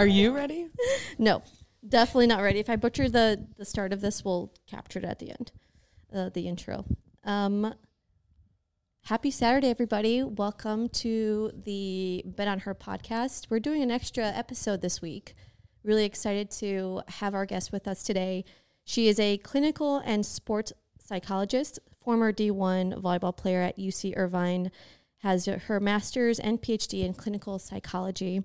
Are you ready? No, definitely not ready. If I butcher the the start of this, we'll capture it at the end, uh, the intro. Um, happy Saturday, everybody! Welcome to the Bet on Her podcast. We're doing an extra episode this week. Really excited to have our guest with us today. She is a clinical and sports psychologist, former D1 volleyball player at UC Irvine, has her master's and PhD in clinical psychology.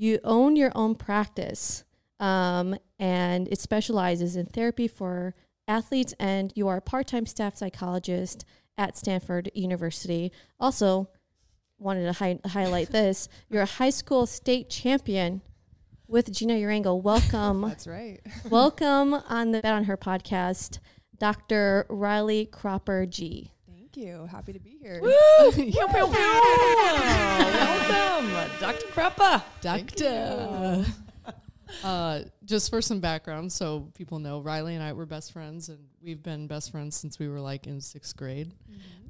You own your own practice, um, and it specializes in therapy for athletes, and you are a part time staff psychologist at Stanford University. Also, wanted to hi- highlight this you're a high school state champion with Gina Urango. Welcome. That's right. welcome on the Bet on Her podcast, Dr. Riley Cropper Gee. Thank you. Happy to be here. Woo! pew, pew, pew. Welcome, Dr. Cropper. Doctor. uh, just for some background, so people know, Riley and I were best friends, and we've been best friends since we were like in sixth grade.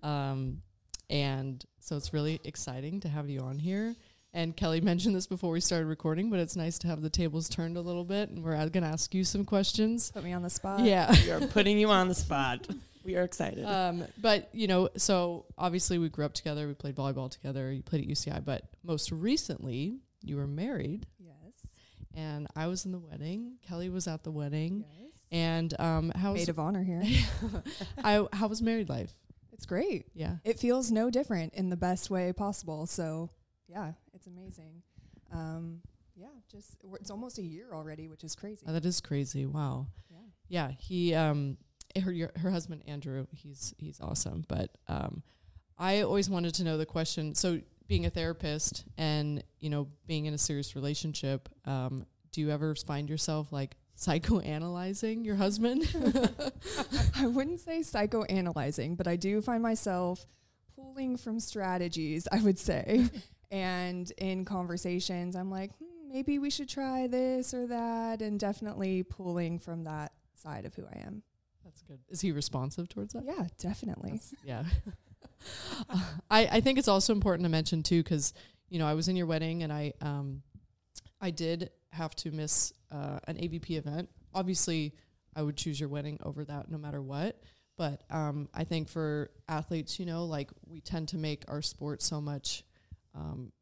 Um, and so it's really exciting to have you on here. And Kelly mentioned this before we started recording, but it's nice to have the tables turned a little bit, and we're going to ask you some questions. Put me on the spot. Yeah. We are putting you on the spot. We are excited. Um, but you know, so obviously we grew up together. We played volleyball together. You played at UCI, but most recently you were married, Yes. and I was in the wedding. Kelly was at the wedding, Yes. and um, how was Maid of honor here. I how was married life? it's great. Yeah, It feels no different in the best way possible. So, yeah, it's amazing. Um, yeah, just it's almost a year already, which is crazy. Oh, that is crazy. Wow. yeah. Yeah, he um her your, her husband Andrew, he's he's awesome. But um, I always wanted to know the question. So being a therapist and you know being in a serious relationship, um, do you ever find yourself like psychoanalyzing your husband? I wouldn't say psychoanalyzing, but I do find myself pulling from strategies, I would say. and in conversations, I'm like, hmm, maybe we should try this or that, and definitely pulling from that side of who I am. That's good. Is he responsive towards that? Yeah, definitely. That's- yeah. I, I think it's also important to mention too, because you know I was in your wedding and I um I did have to miss uh, an AVP event. Obviously, I would choose your wedding over that no matter what. But um, I think for athletes, you know, like we tend to make our sport so much um,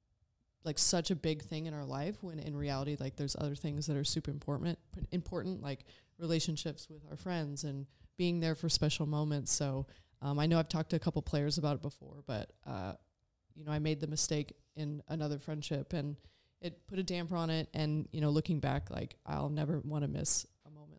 like such a big thing in our life when in reality, like there's other things that are super important, important like relationships with our friends and being there for special moments. So um, I know I've talked to a couple players about it before, but uh, you know I made the mistake in another friendship, and it put a damper on it. And you know, looking back, like I'll never want to miss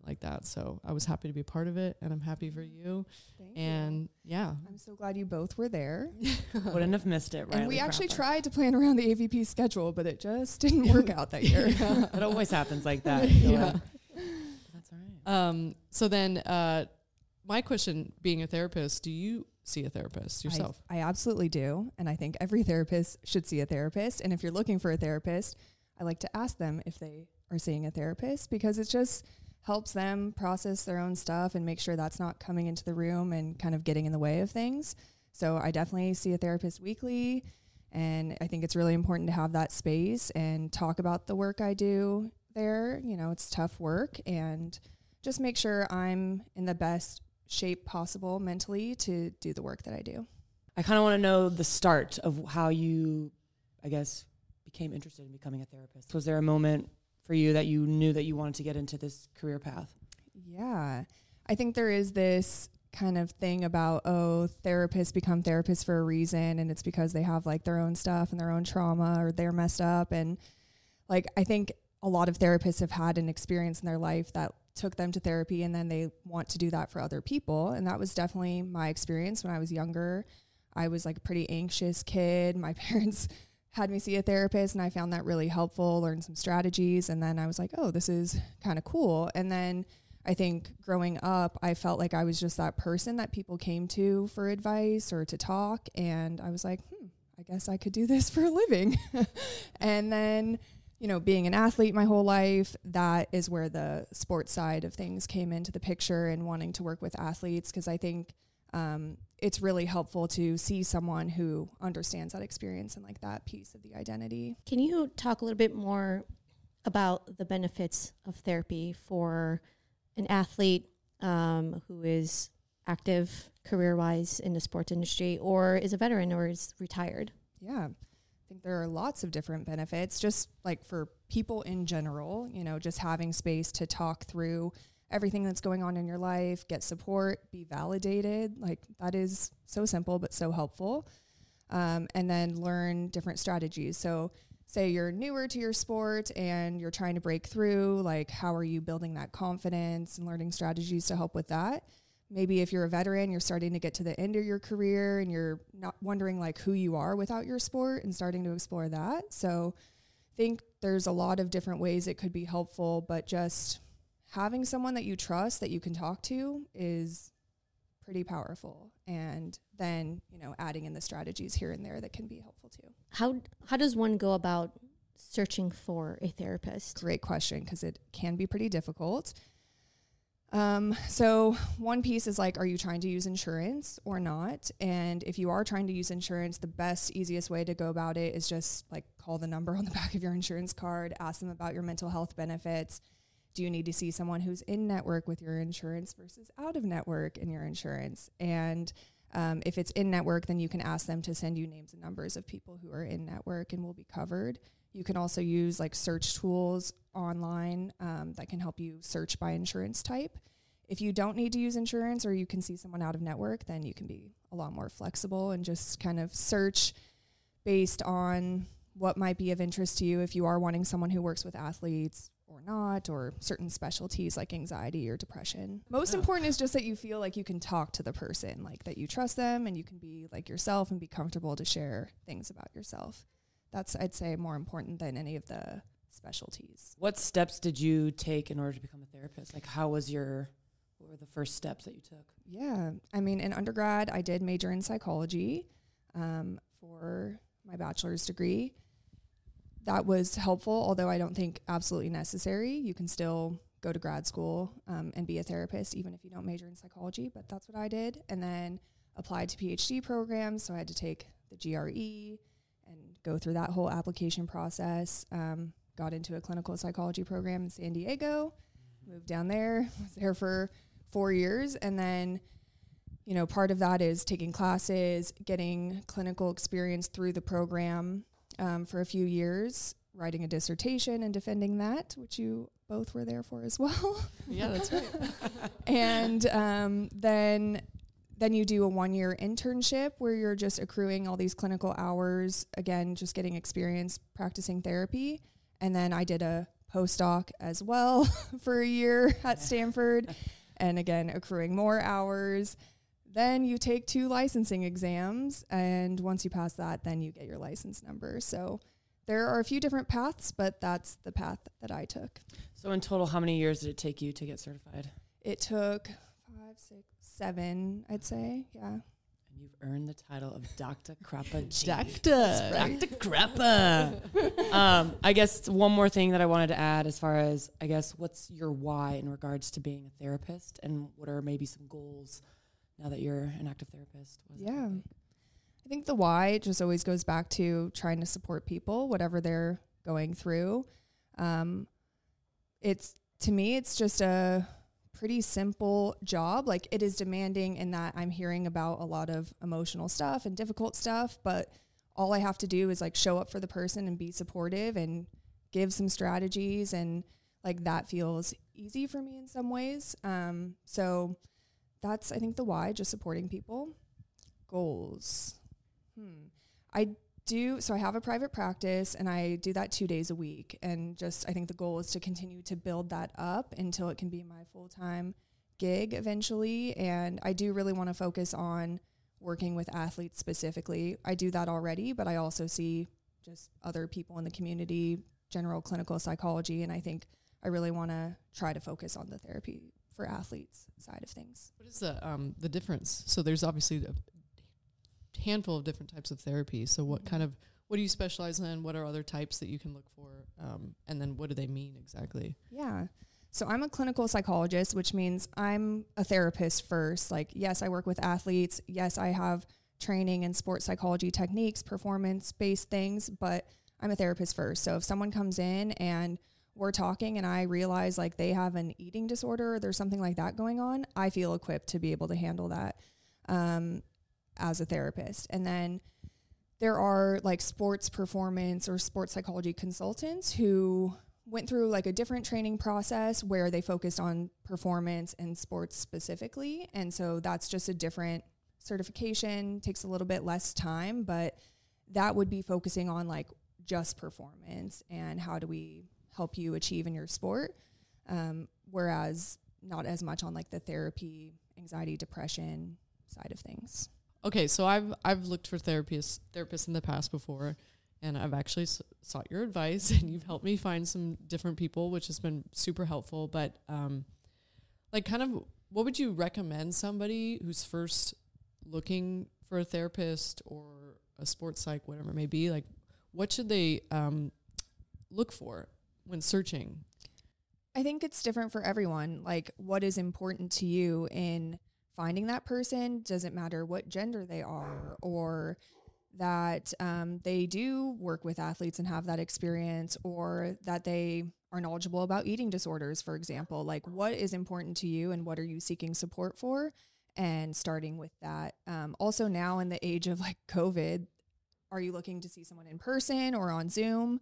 like that. So I was happy to be a part of it, and I'm happy for you. Thank you. And yeah, I'm so glad you both were there. Wouldn't have missed it, right? and we actually tried to plan around the AVP schedule, but it just didn't work out that year. It always happens like that. Yeah. like, That's all right. Um, so then, uh, my question, being a therapist, do you see a therapist yourself? I, I absolutely do. And I think every therapist should see a therapist. And if you're looking for a therapist, I like to ask them if they are seeing a therapist because it's just helps them process their own stuff and make sure that's not coming into the room and kind of getting in the way of things. So I definitely see a therapist weekly. And I think it's really important to have that space and talk about the work I do there. You know, it's tough work and just make sure I'm in the best shape possible mentally to do the work that I do. I kind of want to know the start of how you, I guess, became interested in becoming a therapist. Was there a moment for you that you knew that you wanted to get into this career path? Yeah. I think there is this kind of thing about, oh, therapists become therapists for a reason and it's because they have like their own stuff and their own trauma or they're messed up. And like, I think a lot of therapists have had an experience in their life that took them to therapy and then they want to do that for other people. And that was definitely my experience when I was younger. I was like a pretty anxious kid. My parents had me see a therapist and I found that really helpful, learned some strategies. And then I was like, oh, this is kind of cool. And then I think growing up, I felt like I was just that person that people came to for advice or to talk. And I was like, hmm, I guess I could do this for a living. and then, you know, being an athlete my whole life, that is where the sports side of things came into the picture and wanting to work with athletes because I think um, it's really helpful to see someone who understands that experience and like that piece of the identity. Can you talk a little bit more about the benefits of therapy for an athlete um, who is active career wise in the sports industry or is a veteran or is retired? Yeah. I think there are lots of different benefits just like for people in general, you know, just having space to talk through everything that's going on in your life, get support, be validated. Like that is so simple but so helpful. Um, and then learn different strategies. So, say you're newer to your sport and you're trying to break through, like how are you building that confidence and learning strategies to help with that? Maybe if you're a veteran, you're starting to get to the end of your career and you're not wondering like who you are without your sport and starting to explore that. So, I think there's a lot of different ways it could be helpful, but just having someone that you trust that you can talk to is pretty powerful. And then you know adding in the strategies here and there that can be helpful too. How how does one go about searching for a therapist? great question because it can be pretty difficult. Um, so one piece is like are you trying to use insurance or not? And if you are trying to use insurance the best easiest way to go about it is just like call the number on the back of your insurance card ask them about your mental health benefits do you need to see someone who's in network with your insurance versus out of network in your insurance? And um, if it's in network then you can ask them to send you names and numbers of people who are in network and will be covered. You can also use like search tools online um, that can help you search by insurance type. If you don't need to use insurance or you can see someone out of network then you can be a lot more flexible and just kind of search based on what might be of interest to you. If you are wanting someone who works with athletes or not, or certain specialties like anxiety or depression. Most Yeah. important is just that you feel like you can talk to the person, like that you trust them and you can be like yourself and be comfortable to share things about yourself. That's, I'd say, more important than any of the specialties. What steps did you take in order to become a therapist? Like, how was your, what were the first steps that you took? Yeah. I mean, in undergrad, I did major in psychology um, for my bachelor's degree. That was helpful, although I don't think absolutely necessary. You can still go to grad school um, and be a therapist, even if you don't major in psychology, but that's what I did. And then applied to PhD programs. So I had to take the GRE and go through that whole application process. Um, got into a clinical psychology program in San Diego, moved down there, was there for four years. And then, you know, part of that is taking classes, getting clinical experience through the program um, for a few years, writing a dissertation and defending that, which you both were there for as well. Yeah, that's right. and um, then then you do a one year internship where you're just accruing all these clinical hours again just getting experience practicing therapy and then i did a postdoc as well for a year at stanford and again accruing more hours then you take two licensing exams and once you pass that then you get your license number so there are a few different paths but that's the path that i took So, in total, how many years did it take you to get certified? it took five, six, seven, I'd say. Yeah. And you've earned the title of Dr. Cropper Gee. Doctor. Dr. Cropper. um, I guess one more thing that I wanted to add as far as, I guess, what's your why in regards to being a therapist and what are maybe some goals now that you're an active therapist? What does that look Yeah. I think the why just always goes back to trying to support people, whatever they're going through. Um, it's to me, it's just a pretty simple job. Like it is demanding in that I'm hearing about a lot of emotional stuff and difficult stuff, but all I have to do is like show up for the person and be supportive and give some strategies and like that feels easy for me in some ways. Um, so that's I think the why, just supporting people. Goals. Hmm. I do so I have a private practice and I do that 2 days a week and just I think the goal is to continue to build that up until it can be my full-time gig eventually and I do really want to focus on working with athletes specifically. I do that already, but I also see just other people in the community, general clinical psychology and I think I really want to try to focus on the therapy for athletes side of things. What is the um the difference? So there's obviously a handful of different types of therapy. So what Mhm. kind of what do you specialize in? What are other types that you can look for? Um, and then what do they mean exactly? Yeah. So I'm a clinical psychologist, which means I'm a therapist first. Like, yes, I work with athletes. Yes, I have training in sports psychology techniques, performance based things, but I'm a therapist first. So if someone comes in and we're talking and I realize like they have an eating disorder or there's something like that going on, I feel equipped to be able to handle that um, as a therapist. And then there are like sports performance or sports psychology consultants who went through like a different training process where they focused on performance and sports specifically. And so that's just a different certification, takes a little bit less time, but that would be focusing on like just performance and how do we help you achieve in your sport. Um, whereas not as much on like the therapy, anxiety, depression side of things. Okay, so I've I've looked for therapists therapists in the past before, and I've actually s- sought your advice, and you've helped me find some different people, which has been super helpful. But um, like, kind of, what would you recommend somebody who's first looking for a therapist or a sports psych, whatever it may be? Like, what should they um, look for when searching? I think it's different for everyone. Like, what is important to you in finding that person? Doesn't matter what gender they are, or that um, they do work with athletes and have that experience, or that they are knowledgeable about eating disorders, for example. Like, what is important to you, and what are you seeking support for? And starting with that. Um, also, now in the age of like COVID, are you looking to see someone in person or on Zoom?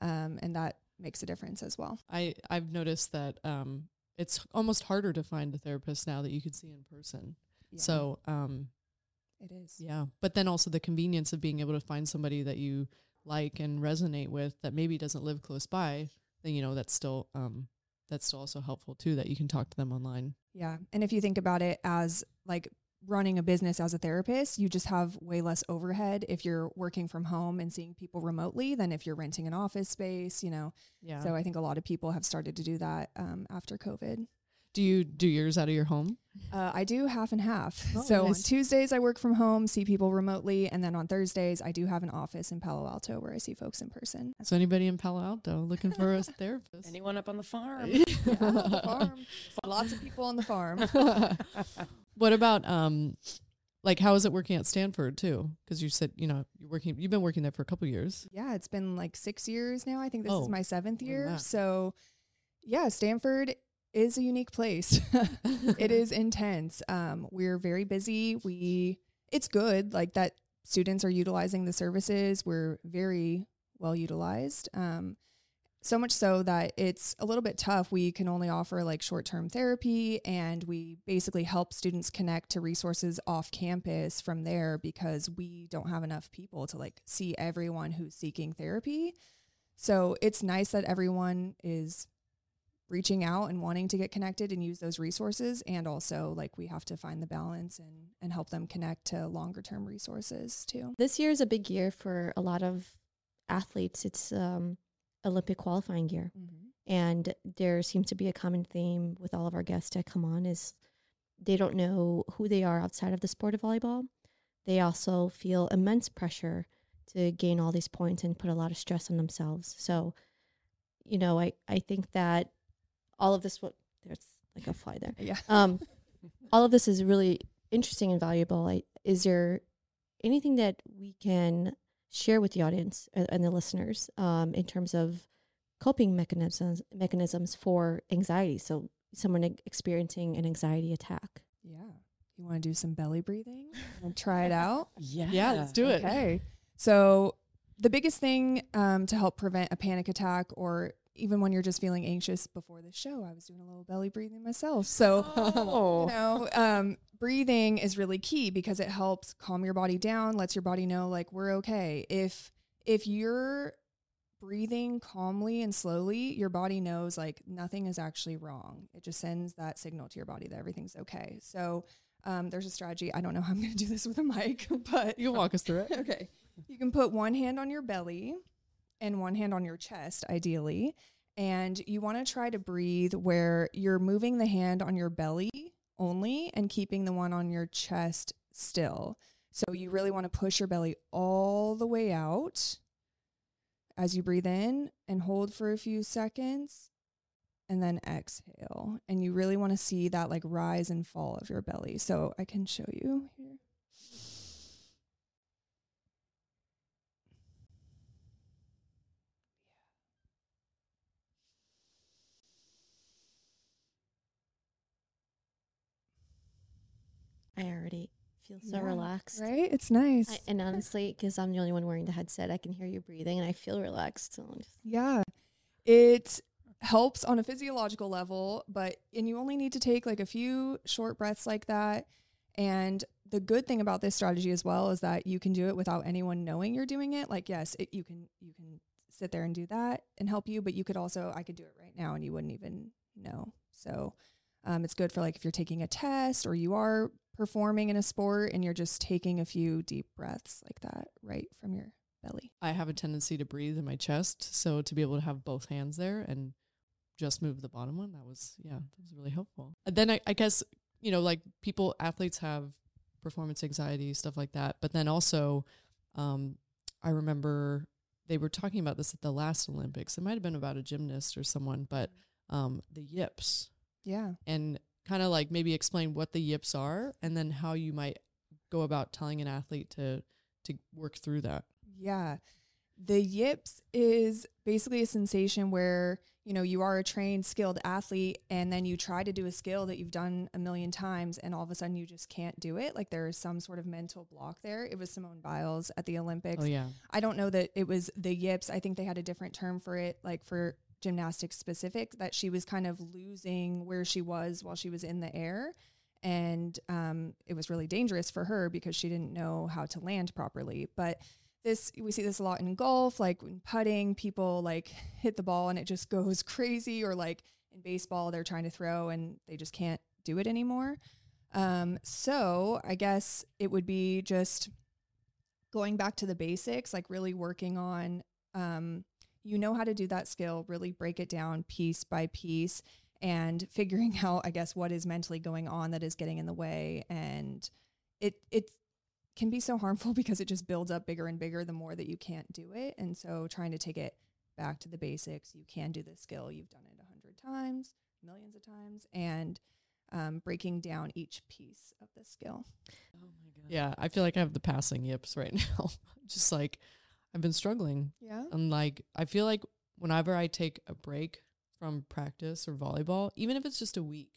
Um, and that makes a difference as well. I I've noticed that um, it's almost harder to find a therapist now that you could see in person. Yeah, So um, it is. Yeah. But then also the convenience of being able to find somebody that you like and resonate with that maybe doesn't live close by, then you know that's still um that's still also helpful too that you can talk to them online. Yeah. And if you think about it as like running a business as a therapist, you just have way less overhead if you're working from home and seeing people remotely than if you're renting an office space, you know. Yeah. So I think a lot of people have started to do that um, after COVID. do you do yours out of your home? Uh, I do half and half. Oh, so on. Tuesdays, I work from home, see people remotely. And then on Thursdays, I do have an office in Palo Alto where I see folks in person. So anybody in Palo Alto looking for a therapist? Anyone up on the farm? Yeah, the farm. Lots of people on the farm. what about um like how is it working at Stanford too? Because you said, you know, you're working you've been working there for a couple years. Yeah, it's been like six years now. I think this Oh, is my seventh year. So, yeah, Stanford is a unique place. it is intense. Um, we're very busy. We it's good like that. Students are utilizing the services. We're very well utilized. Um, so much so that it's a little bit tough. We can only offer like short term therapy, and we basically help students connect to resources off campus from there because we don't have enough people to like see everyone who's seeking therapy. So it's nice that everyone is reaching out and wanting to get connected and use those resources and also like we have to find the balance and and help them connect to longer term resources too. This year is a big year for a lot of athletes. It's um, Olympic qualifying year. And there seems to be a common theme with all of our guests that come on is they don't know who they are outside of the sport of volleyball. They also feel immense pressure to gain all these points and put a lot of stress on themselves. So, you know, I, I think that all of this, what there's like a fly there. Yeah. Um, all of this is really interesting and valuable. I, is there anything that we can share with the audience and, and the listeners um, in terms of coping mechanisms mechanisms for anxiety? So someone e- experiencing an anxiety attack. Yeah. You want to do some belly breathing and try it out? Yeah. Yeah, let's do it. Okay. So the biggest thing um, to help prevent a panic attack or even when you're just feeling anxious before the show, I was doing a little belly breathing myself. So Oh. you know, um, breathing is really key because it helps calm your body down, lets your body know like we're okay. If if you're breathing calmly and slowly, your body knows like nothing is actually wrong. It just sends that signal to your body that everything's okay. So um, there's a strategy. I don't know how I'm going to do this with a mic, but You can walk us through it. okay. You can put one hand on your belly and one hand on your chest, ideally. And you want to try to breathe where you're moving the hand on your belly only and keeping the one on your chest still. So you really want to push your belly all the way out as you breathe in and hold for a few seconds and then exhale. And you really want to see that like rise and fall of your belly. So I can show you here. I already feel so Yeah, relaxed. Right? It's nice. I, and honestly, because I'm the only one wearing the headset, I can hear you breathing and I feel relaxed. So I'm just, Yeah. It helps on a physiological level, but and you only need to take like a few short breaths like that. And the good thing about this strategy as well is that you can do it without anyone knowing you're doing it. Like yes, it, you can you can sit there and do that and help you, but you could also I could do it right now and you wouldn't even know. So um, it's good for like if you're taking a test or you are performing in a sport and you're just taking a few deep breaths like that right from your belly. I have a tendency to breathe in my chest, so to be able to have both hands there and just move the bottom one, that was yeah, that was really helpful. And then I, I guess you know, like people, athletes have performance anxiety, stuff like that. But then also, um, I remember they were talking about this at the last Olympics. It might have been about a gymnast or someone, but um, the yips Yeah. and kind of like maybe explain what the yips are and then how you might go about telling an athlete to to work through that. Yeah. The yips is basically a sensation where, you know, you are a trained, skilled athlete and then you try to do a skill that you've done a million times and all of a sudden you just can't do it. Like there is some sort of mental block there. It was Simone Biles at the Olympics. Oh yeah. I don't know that it was the yips. I think they had a different term for it, like for gymnastics specific, that she was kind of losing where she was while she was in the air. And um, it was really dangerous for her because she didn't know how to land properly. But this, we see this a lot in golf, like when putting, people like hit the ball and it just goes crazy, or like in baseball, they're trying to throw and they just can't do it anymore. Um, so I guess it would be just going back to the basics, like really working on, um, you know how to do that skill, really break it down piece by piece and figuring out, I guess, what is mentally going on that is getting in the way. And it, it can be so harmful because it just builds up bigger and bigger the more that you can't do it. And so trying to take it back to the basics, you can do this skill. You've done it a hundred times, millions of times, and um, breaking down each piece of the skill. Oh my god. Yeah, I feel like I have the passing yips right now. Just like I've been struggling. Yeah. And like I feel like whenever I take a break from practice or volleyball, even if it's just a week,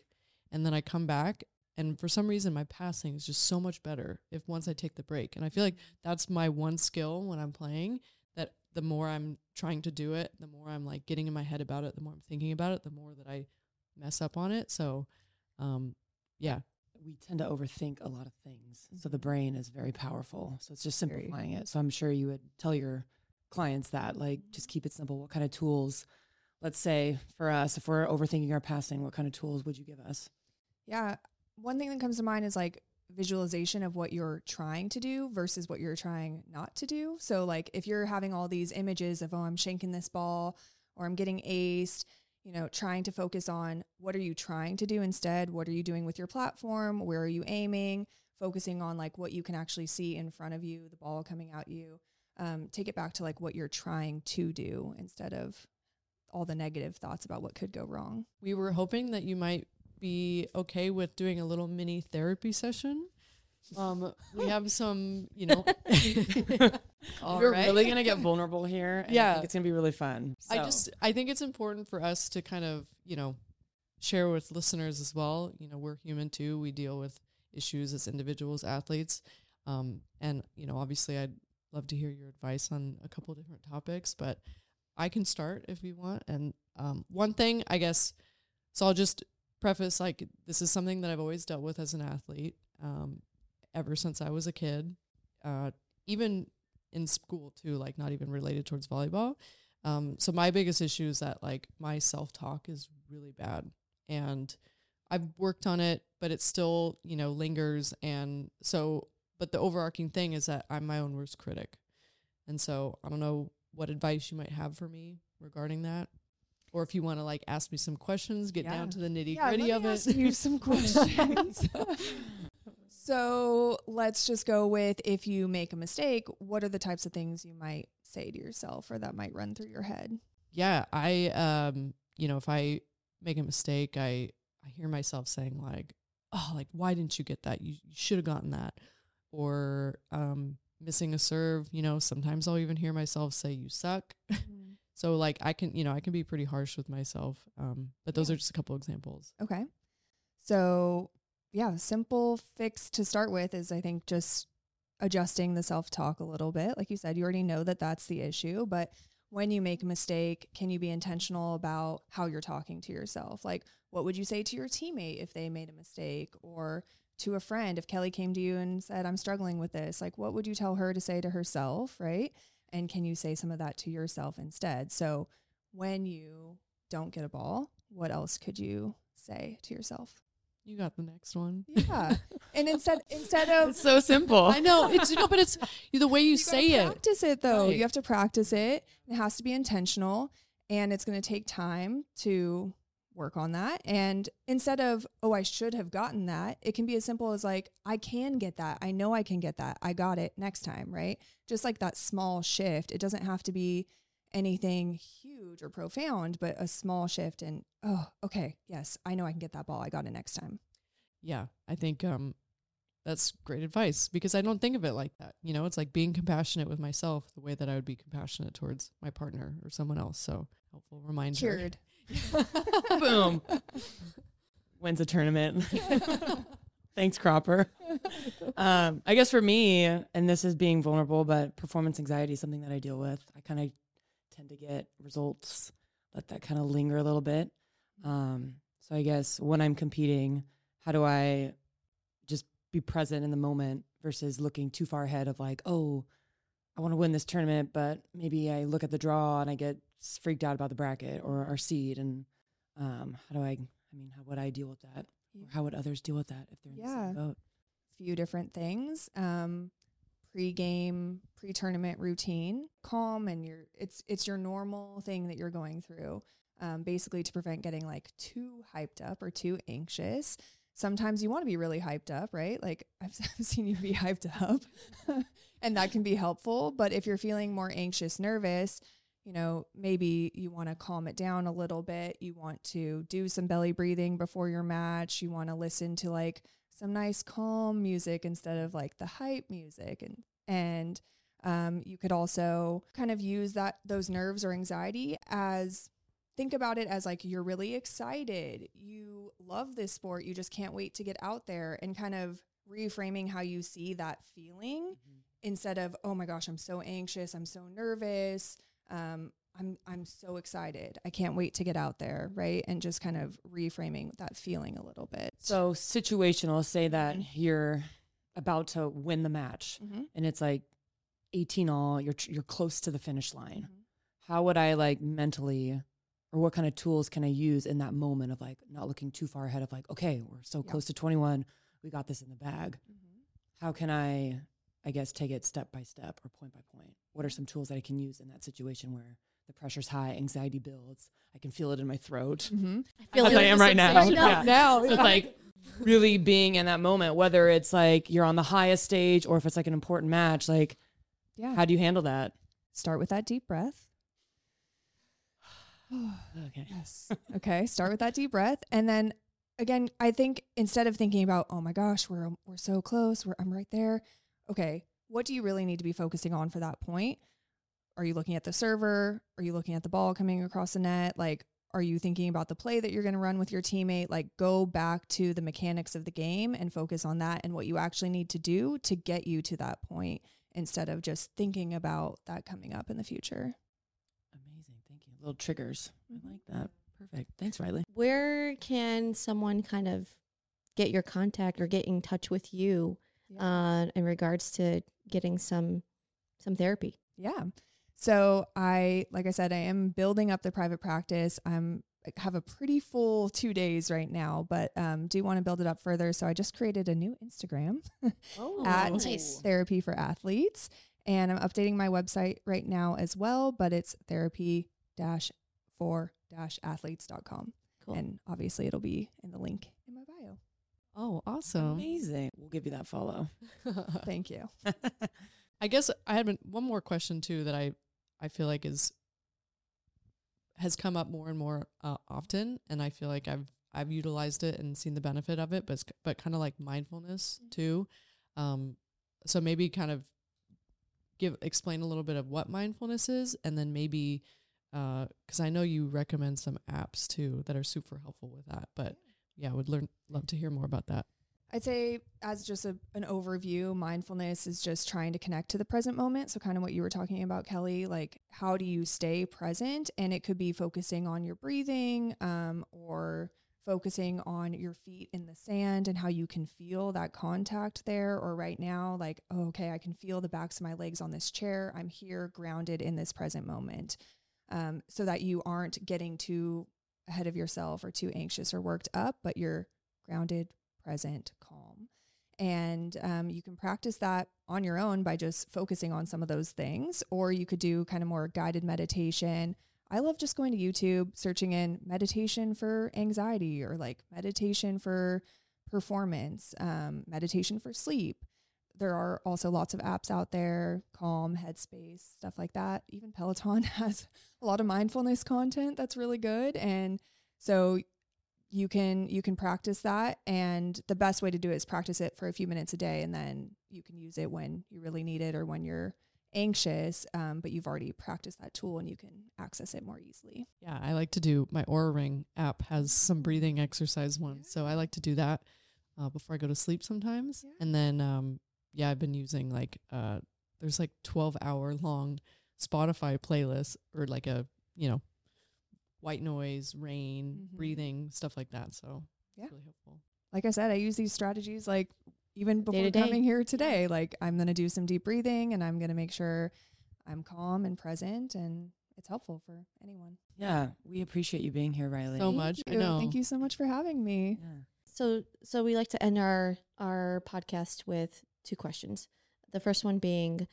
and then I come back and for some reason my passing is just so much better if once I take the break. And I feel like that's my one skill when I'm playing that the more I'm trying to do it, the more I'm like getting in my head about it, the more I'm thinking about it, the more that I mess up on it. So um yeah, we tend to overthink a lot of things. So the mm-hmm. brain is very powerful. So it's just simplifying it. So I'm sure you would tell your clients that, like, just mm-hmm. keep it simple. What kind of tools, let's say for us, if we're overthinking our passing, what kind of tools would you give us? Yeah. One thing that comes to mind is like visualization of what you're trying to do versus what you're trying not to do. So, like, if you're having all these images of, oh, I'm shanking this ball or I'm getting aced, you know, trying to focus on what are you trying to do instead? What are you doing with your platform? Where are you aiming? Focusing on like what you can actually see in front of you, the ball coming at you. Um, take it back to like what you're trying to do instead of all the negative thoughts about what could go wrong. we were hoping that you might be okay with doing a little mini therapy session. Um, we have some, you know. All we're right. really gonna get vulnerable here. And I Yeah. think it's gonna be really fun. I just I think it's important for us to kind of, you know, share with listeners as well. You know, we're human too. We deal with issues as individuals, athletes. Um, and, you know, obviously I'd love to hear your advice on a couple different topics, but I can start if you want. And um, one thing, I guess, so I'll just preface like this is something that I've always dealt with as an athlete um, ever since I was a kid, uh, even in school too, like not even related towards volleyball. Um, so my biggest issue is that like my self talk is really bad, and I've worked on it, but it still you know lingers. And so, but the overarching thing is that I'm my own worst critic, and so I don't know what advice you might have for me regarding that, or if you want to like ask me some questions, get Yeah. down to the nitty Yeah, gritty of it. ask you some questions. so let's just go with if you make a mistake, what are the types of things you might say to yourself or that might run through your head? yeah i um you know if i make a mistake i i hear myself saying like oh like why didn't you get that you, you should have gotten that or um missing a serve you know sometimes i'll even hear myself say you suck so like i can you know i can be pretty harsh with myself um but those Yeah. are just a couple examples Okay. So yeah, simple fix to start with is I think just adjusting the self talk a little bit. Like you said, you already know that that's the issue, but when you make a mistake, can you be intentional about how you're talking to yourself? Like, what would you say to your teammate if they made a mistake or to a friend if Kelly came to you and said, I'm struggling with this? Like, what would you tell her to say to herself? Right. And can you say some of that to yourself instead? So, when you don't get a ball, what else could you say to yourself? You got the next one. Yeah. and instead instead of It's so simple. I know it's no, but it's the way you, you say it. practice it though. Right. You have to practice it. It has to be intentional and it's going to take time to work on that. And instead of, oh, I should have gotten that, it can be as simple as like, I can get that. I know I can get that. I got it next time, right? Just like that small shift. It doesn't have to be anything huge or profound, but a small shift and, oh, okay, yes, I know I can get that ball. I got it next time. Yeah, I think um, that's great advice because I don't think of it like that. You know, it's like being compassionate with myself the way that I would be compassionate towards my partner or someone else. So helpful reminder. Cured. Boom. Wins a tournament. Thanks, Cropper. Um, I guess for me, and this is being vulnerable, but performance anxiety is something that I deal with. I kind of tend to get results, let that kind of linger a little bit. Um, so I guess when I'm competing, how do I just be present in the moment versus looking too far ahead of like, oh, I want to win this tournament, but maybe I look at the draw and I get freaked out about the bracket or our seed. And um, how do I, I mean, how would I deal with that? Or how would others deal with that if they're in the Yeah. same boat? A few different things. Um, pre-game, pre-tournament routine, calm, and your it's it's your normal thing that you're going through. Um, basically, to prevent getting like too hyped up or too anxious. Sometimes you want to be really hyped up, right? Like I've, I've seen you be hyped up, and that can be helpful. But if you're feeling more anxious, nervous, you know, maybe you want to calm it down a little bit. You want to do some belly breathing before your match. You want to listen to like some nice calm music instead of like the hype music and and um, you could also kind of use that those nerves or anxiety as think about it as like you're really excited you love this sport you just can't wait to get out there and kind of reframing how you see that feeling instead of oh my gosh i'm so anxious i'm so nervous um, I'm I'm so excited. I can't wait to get out there, right? And just kind of reframing that feeling a little bit. So situational, say that you're about to win the match Mhm. and it's like 18 all, you're, you're close to the finish line. Mhm. How would I like mentally, or what kind of tools can I use in that moment of like not looking too far ahead of like, okay, we're so Yeah. close to 21, we got this in the bag. How can I, I guess, take it step by step or point by point? What are some tools that I can use in that situation where the pressure's high, anxiety builds, I can feel it in my throat? Mm-hmm. I feel As like I am the right now. Yeah. now. So it's like really being in that moment, whether it's like you're on the highest stage or if it's like an important match, like Yeah. how do you handle that? Start with that deep breath. Okay. Yes. okay. Start with that deep breath, and then again, I think instead of thinking about, oh my gosh, we're we're so close, we're I'm right there. Okay, what do you really need to be focusing on for that point? Are you looking at the server? Are you looking at the ball coming across the net? Like, are you thinking about the play that you're going to run with your teammate? Like, go back to the mechanics of the game and focus on that and what you actually need to do to get you to that point instead of just thinking about that coming up in the future. Amazing. Thank you. Little triggers. I like that. Perfect. Thanks, Riley. Where can someone kind of get your contact or get in touch with you uh, in regards to getting some some therapy? Yeah. So I, like I said, I am building up the private practice. I'm I have a pretty full two days right now, but um, do want to build it up further. So I just created a new Instagram Oh, at nice. Therapy for Athletes, and I'm updating my website right now as well. But it's therapy dash for dash athletes.com. Cool. And obviously, it'll be in the link in my bio. Oh, awesome. Amazing. We'll give you that follow. Thank you. I guess I had one more question too that I I feel like is has come up more and more uh, often, and I feel like I've I've utilized it and seen the benefit of it, but it's, but kind of like mindfulness too. Um, so maybe kind of give explain a little bit of what mindfulness is, and then maybe because I know you recommend some apps too that are super helpful with that. But yeah, I would learn love to hear more about that. I'd say, as just a, an overview, mindfulness is just trying to connect to the present moment. So, kind of what you were talking about, Kelly, like how do you stay present? And it could be focusing on your breathing um, or focusing on your feet in the sand and how you can feel that contact there. Or right now, like, oh, okay, I can feel the backs of my legs on this chair. I'm here grounded in this present moment. Um, so that you aren't getting too ahead of yourself or too anxious or worked up, but you're grounded, present, calm. And um, you can practice that on your own by just focusing on some of those things, or you could do kind of more guided meditation. I love just going to YouTube, searching in meditation for anxiety or like meditation for performance, um, meditation for sleep. There are also lots of apps out there, Calm, Headspace, stuff like that. Even Peloton has a lot of mindfulness content that's really good. And so you can you can practice that and the best way to do it is practice it for a few minutes a day and then you can use it when you really need it or when you're anxious um, but you've already practiced that tool and you can access it more easily Yeah, I like to do my Oura Ring app has some breathing exercise ones, so I like to do that uh, before I go to sleep sometimes. Yeah. And then, um, yeah, I've been using like uh, there's like twelve hour long Spotify playlists or like a you know white noise, rain, Mhm. breathing, stuff like that. So Yeah. it's really helpful. like i said i use these strategies like even before to day. coming here today like i'm going to do some deep breathing and i'm going to make sure i'm calm and present and it's helpful for anyone Yeah, we appreciate you being here, Riley. So Thank much. I know. thank you so much for having me Yeah. So so we like to end our our podcast with two questions. The first one being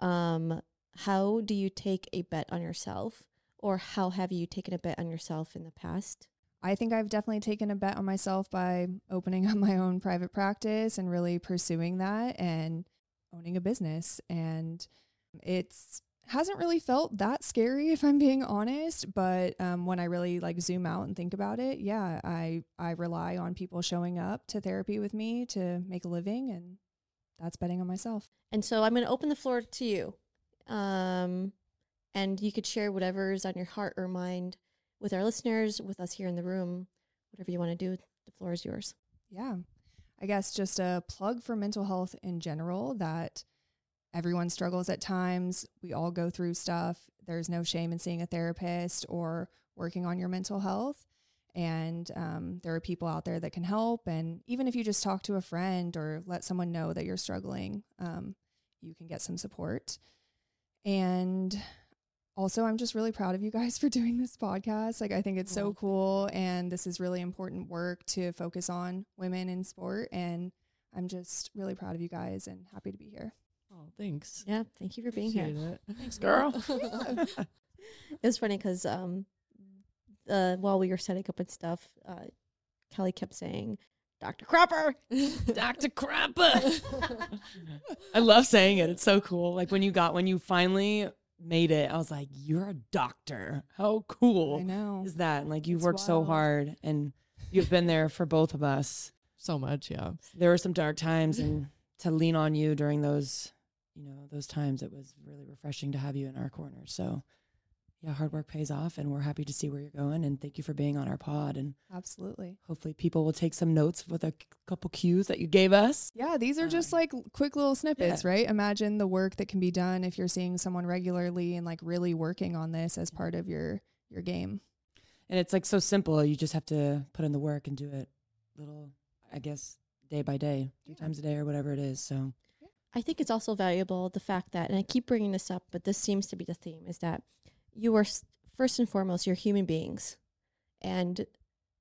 um how do you take a bet on yourself or how have you taken a bet on yourself in the past? I think I've definitely taken a bet on myself by opening up my own private practice and really pursuing that and owning a business. And it's hasn't really felt that scary if I'm being honest, but um, when I really like zoom out and think about it, yeah, I I rely on people showing up to therapy with me to make a living, and that's betting on myself. And so I'm going to open the floor to you. Um and you could share whatever's on your heart or mind with our listeners, with us here in the room, whatever you want to do. The floor is yours. Yeah. I guess just a plug for mental health in general that everyone struggles at times. We all go through stuff. There's no shame in seeing a therapist or working on your mental health. And um, there are people out there that can help. And even if you just talk to a friend or let someone know that you're struggling, um, you can get some support. And also, I'm just really proud of you guys for doing this podcast. Like, I think it's so cool. And this is really important work to focus on women in sport. And I'm just really proud of you guys and happy to be here. Oh, thanks. Yeah, thank you for being here. It. Thanks, girl. It was funny because um, uh, while we were setting up and stuff, uh, Kelly kept saying, "Dr. Cropper." Dr. Cropper. I love saying it. It's so cool. Like when you got when you finally made it, I was like, "You're a doctor. How I cool know. is that?" And like you've It's worked so hard, and you've been there for both of us. so much, yeah. There were some dark times, and to lean on you during those, you know, those times, it was really refreshing to have you in our corner. So, yeah, hard work pays off, and we're happy to see where you're going. And thank you for being on our pod. And Absolutely. hopefully, people will take some notes with a c- couple cues that you gave us. Yeah, these are just Um, like quick little snippets, right? Imagine the work that can be done if you're seeing someone regularly and like really working on this as part of your your game. And it's like so simple. You just have to put in the work and do it little, I guess, day by day, three Yeah. times a day or whatever it is. So, I think it's also valuable the fact that, and I keep bringing this up, but this seems to be the theme, is that you are first and foremost you're human beings, and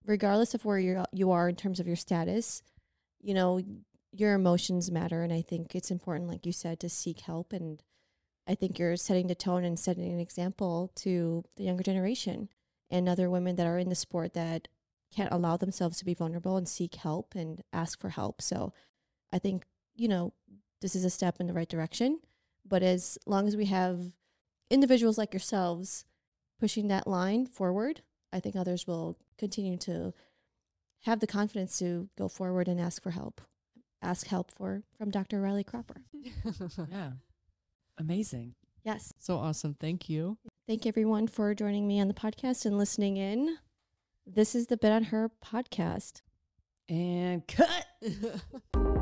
regardless of where you you are in terms of your status, you know your emotions matter, and I think it's important, like you said, to seek help. And I think you're setting the tone and setting an example to the younger generation and other women that are in the sport that can't allow themselves to be vulnerable and seek help and ask for help. So I think you know this is a step in the right direction. But as long as we have individuals like yourselves pushing that line forward, I think others will continue to have the confidence to go forward and ask for help. Ask help for from Dr. Riley Cropper. yeah, amazing. Yes. so awesome. Thank you. Thank everyone for joining me on the podcast and listening in. This is the Bet on Her podcast. And and cut.